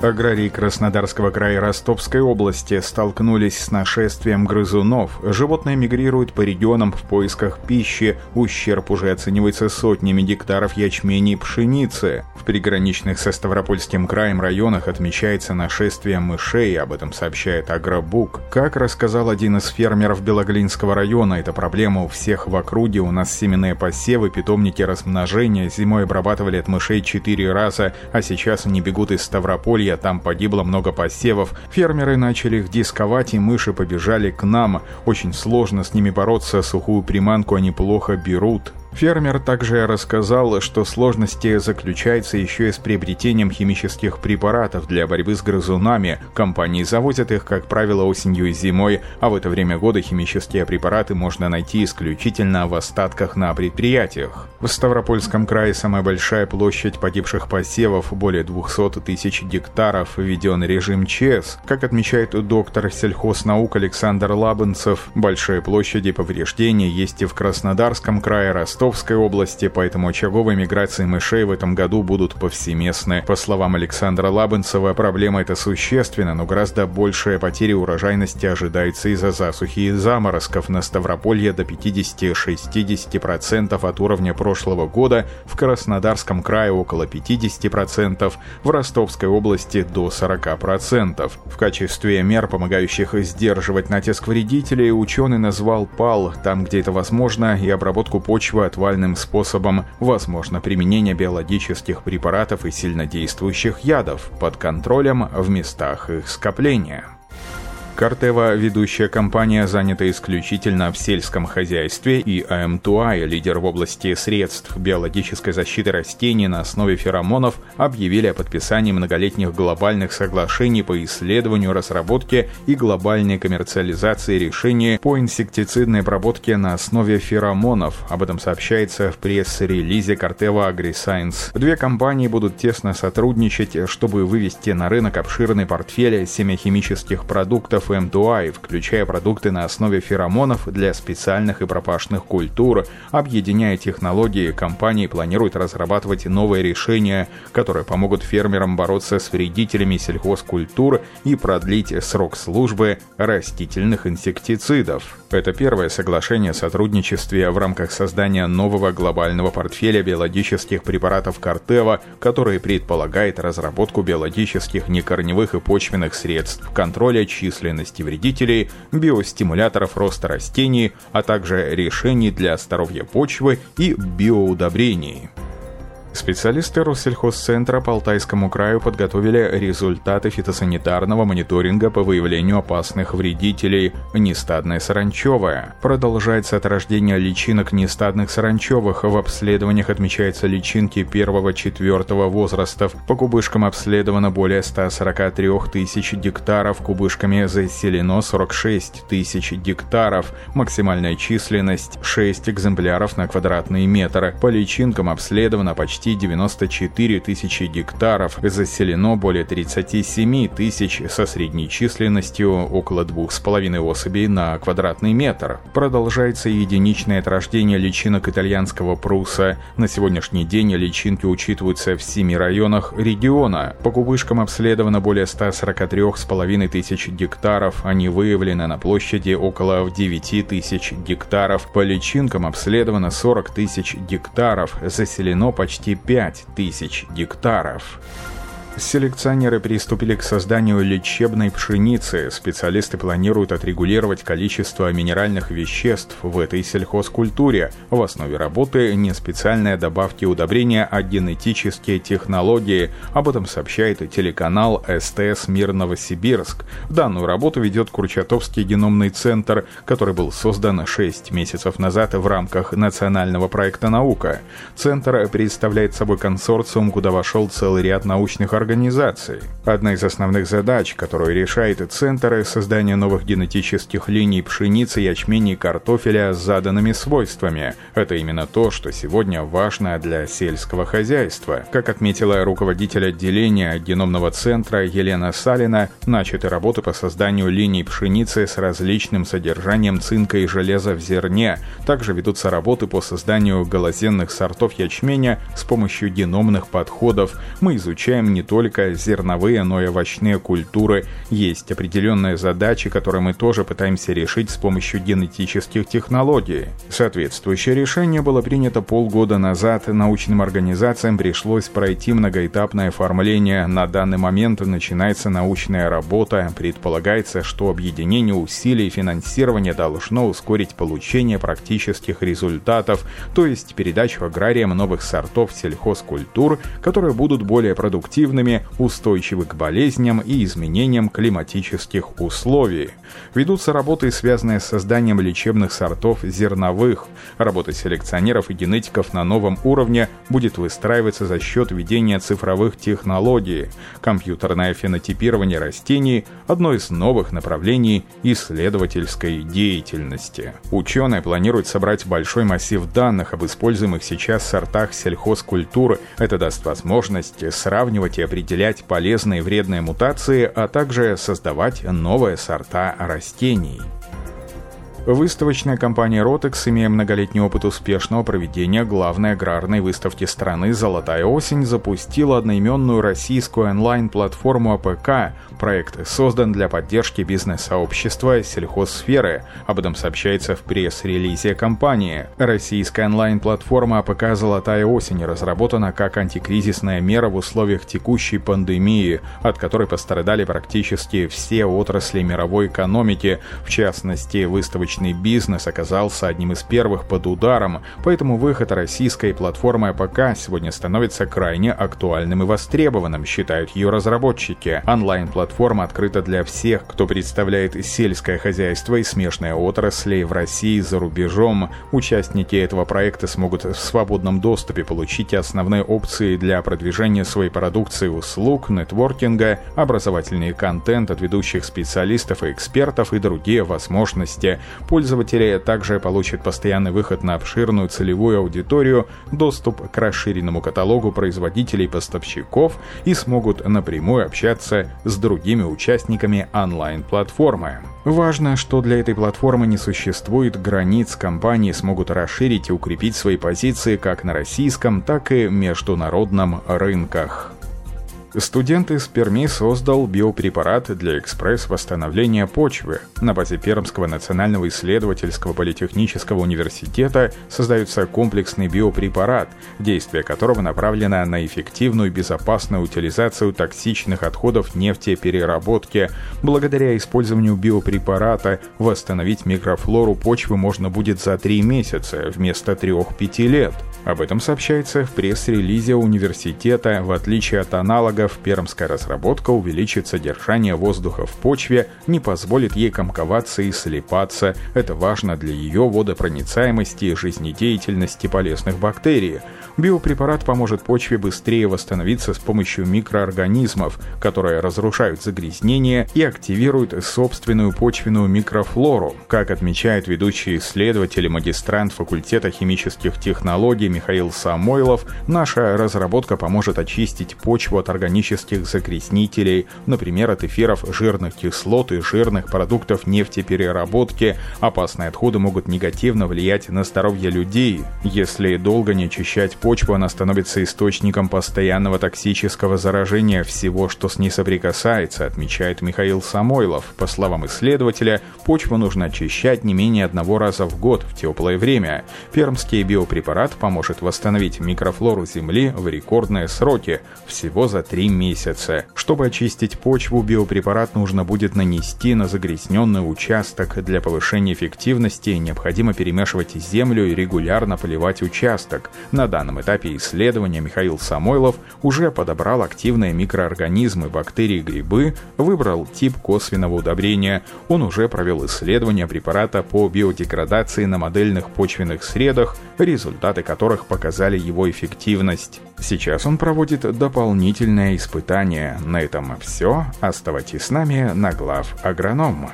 Аграрии Краснодарского края Ростовской области столкнулись с нашествием грызунов. Животные мигрируют по регионам в поисках пищи. Ущерб уже оценивается сотнями гектаров ячмени и пшеницы. В приграничных со Ставропольским краем районах отмечается нашествие мышей, об этом сообщает Агробук. Как рассказал один из фермеров Белоглинского района, это проблема у всех в округе. У нас семенные посевы, питомники размножения. Зимой обрабатывали от мышей четыре раза, а сейчас они бегут из Ставрополья улья, там погибло много посевов. Фермеры начали их дисковать, и мыши побежали к нам. Очень сложно с ними бороться, сухую приманку они плохо берут. Фермер также рассказал, что сложности заключаются еще и с приобретением химических препаратов для борьбы с грызунами. Компании завозят их, как правило, осенью и зимой, а в это время года химические препараты можно найти исключительно в остатках на предприятиях. В Ставропольском крае самая большая площадь погибших посевов, более 200 тысяч гектаров, введен режим ЧС. Как отмечает доктор сельхознаук Александр Лабанцев, большие площади повреждений есть и в Краснодарском крае, Ростов Ростовской области, поэтому очаговые миграции мышей в этом году будут повсеместны. По словам Александра Лабанцева, проблема эта существенна, но гораздо большая потеря урожайности ожидается из-за засухи и заморозков на Ставрополье до 50-60% от уровня прошлого года, в Краснодарском крае около 50%, в Ростовской области до 40%. В качестве мер, помогающих сдерживать натиск вредителей, ученый назвал ПАЛ, там, где это возможно, и обработку почвы от ритуальным способом возможно применение биологических препаратов и сильнодействующих ядов под контролем в местах их скопления. Картева – ведущая компания, занята исключительно в сельском хозяйстве, и АМТУАЙ, лидер в области средств биологической защиты растений на основе феромонов, объявили о подписании многолетних глобальных соглашений по исследованию, разработке и глобальной коммерциализации решений по инсектицидной обработке на основе феромонов. Об этом сообщается в пресс-релизе Картева AgriScience. Две компании будут тесно сотрудничать, чтобы вывести на рынок обширный портфель семяхимических продуктов FMDUI, включая продукты на основе феромонов для специальных и пропашных культур. Объединяя технологии, компании планируют разрабатывать новые решения, которые помогут фермерам бороться с вредителями сельхозкультур и продлить срок службы растительных инсектицидов. Это первое соглашение о сотрудничестве в рамках создания нового глобального портфеля биологических препаратов Картева, который предполагает разработку биологических некорневых и почвенных средств контроля численности численности вредителей, биостимуляторов роста растений, а также решений для здоровья почвы и биоудобрений. Специалисты Россельхозцентра по Алтайскому краю подготовили результаты фитосанитарного мониторинга по выявлению опасных вредителей нестадная саранчевая. Продолжается от рождения личинок нестадных саранчевых. В обследованиях отмечаются личинки первого-четвертого возрастов. По кубышкам обследовано более 143 тысяч гектаров, кубышками заселено 46 тысяч гектаров. Максимальная численность 6 экземпляров на квадратный метр. По личинкам обследовано почти почти 94 тысячи гектаров, заселено более 37 тысяч со средней численностью около 2,5 особей на квадратный метр. Продолжается единичное отрождение личинок итальянского пруса. На сегодняшний день личинки учитываются в 7 районах региона. По кубышкам обследовано более 143,5 тысяч гектаров. Они выявлены на площади около 9 тысяч гектаров. По личинкам обследовано 40 тысяч гектаров. Заселено почти 5 тысяч гектаров. Селекционеры приступили к созданию лечебной пшеницы. Специалисты планируют отрегулировать количество минеральных веществ в этой сельхозкультуре. В основе работы не специальные добавки удобрения, а генетические технологии. Об этом сообщает телеканал СТС «Мир Новосибирск». Данную работу ведет Курчатовский геномный центр, который был создан 6 месяцев назад в рамках национального проекта «Наука». Центр представляет собой консорциум, куда вошел целый ряд научных организаций организации. Одна из основных задач, которую решает Центр, создание новых генетических линий пшеницы, ячменя и картофеля с заданными свойствами. Это именно то, что сегодня важно для сельского хозяйства. Как отметила руководитель отделения геномного центра Елена Салина, начаты работы по созданию линий пшеницы с различным содержанием цинка и железа в зерне. Также ведутся работы по созданию голозенных сортов ячменя с помощью геномных подходов. Мы изучаем не только зерновые, но и овощные культуры. Есть определенные задачи, которые мы тоже пытаемся решить с помощью генетических технологий. Соответствующее решение было принято полгода назад. Научным организациям пришлось пройти многоэтапное оформление. На данный момент начинается научная работа. Предполагается, что объединение усилий и финансирования должно ускорить получение практических результатов, то есть передачу аграриям новых сортов сельхозкультур, которые будут более продуктивными, устойчивы к болезням и изменениям климатических условий. Ведутся работы, связанные с созданием лечебных сортов зерновых. Работа селекционеров и генетиков на новом уровне будет выстраиваться за счет ведения цифровых технологий. Компьютерное фенотипирование растений – одно из новых направлений исследовательской деятельности. Ученые планируют собрать большой массив данных об используемых сейчас сортах сельхозкультуры. Это даст возможность сравнивать и определять полезные и вредные мутации, а также создавать новые сорта растений. Выставочная компания Rotex, имея многолетний опыт успешного проведения главной аграрной выставки страны «Золотая осень», запустила одноименную российскую онлайн-платформу АПК. Проект создан для поддержки бизнес-сообщества сельхозсферы. Об этом сообщается в пресс-релизе компании. Российская онлайн-платформа АПК «Золотая осень» разработана как антикризисная мера в условиях текущей пандемии, от которой пострадали практически все отрасли мировой экономики, в частности, выставочные Аптечный бизнес оказался одним из первых под ударом, поэтому выход российской платформы АПК сегодня становится крайне актуальным и востребованным, считают ее разработчики. Онлайн-платформа открыта для всех, кто представляет сельское хозяйство и смежные отрасли в России и за рубежом. Участники этого проекта смогут в свободном доступе получить основные опции для продвижения своей продукции услуг, нетворкинга, образовательный контент от ведущих специалистов и экспертов и другие возможности. Пользователи также получат постоянный выход на обширную целевую аудиторию, доступ к расширенному каталогу производителей и поставщиков и смогут напрямую общаться с другими участниками онлайн-платформы. Важно, что для этой платформы не существует границ, компании смогут расширить и укрепить свои позиции как на российском, так и международном рынках. Студент из Перми создал биопрепарат для экспресс-восстановления почвы. На базе Пермского национального исследовательского политехнического университета создается комплексный биопрепарат, действие которого направлено на эффективную и безопасную утилизацию токсичных отходов нефтепереработки. Благодаря использованию биопрепарата восстановить микрофлору почвы можно будет за три месяца вместо трех-пяти лет. Об этом сообщается в пресс-релизе университета. В отличие от аналогов, пермская разработка увеличит содержание воздуха в почве, не позволит ей комковаться и слипаться. Это важно для ее водопроницаемости и жизнедеятельности полезных бактерий. Биопрепарат поможет почве быстрее восстановиться с помощью микроорганизмов, которые разрушают загрязнения и активируют собственную почвенную микрофлору. Как отмечает ведущий исследователь и магистрант факультета химических технологий Михаил Самойлов, наша разработка поможет очистить почву от органических загрязнителей, например, от эфиров жирных кислот и жирных продуктов нефтепереработки. Опасные отходы могут негативно влиять на здоровье людей. Если долго не очищать почву, она становится источником постоянного токсического заражения всего, что с ней соприкасается, отмечает Михаил Самойлов. По словам исследователя, почву нужно очищать не менее одного раза в год в теплое время. Пермский биопрепарат поможет может восстановить микрофлору Земли в рекордные сроки, всего за 3 месяца. Чтобы очистить почву, биопрепарат нужно будет нанести на загрязненный участок. Для повышения эффективности необходимо перемешивать землю и регулярно поливать участок. На данном этапе исследования Михаил Самойлов уже подобрал активные микроорганизмы, бактерии, грибы, выбрал тип косвенного удобрения. Он уже провел исследования препарата по биодеградации на модельных почвенных средах, результаты которых показали его эффективность. Сейчас он проводит дополнительное испытание. На этом все. Оставайтесь с нами на глав агронома.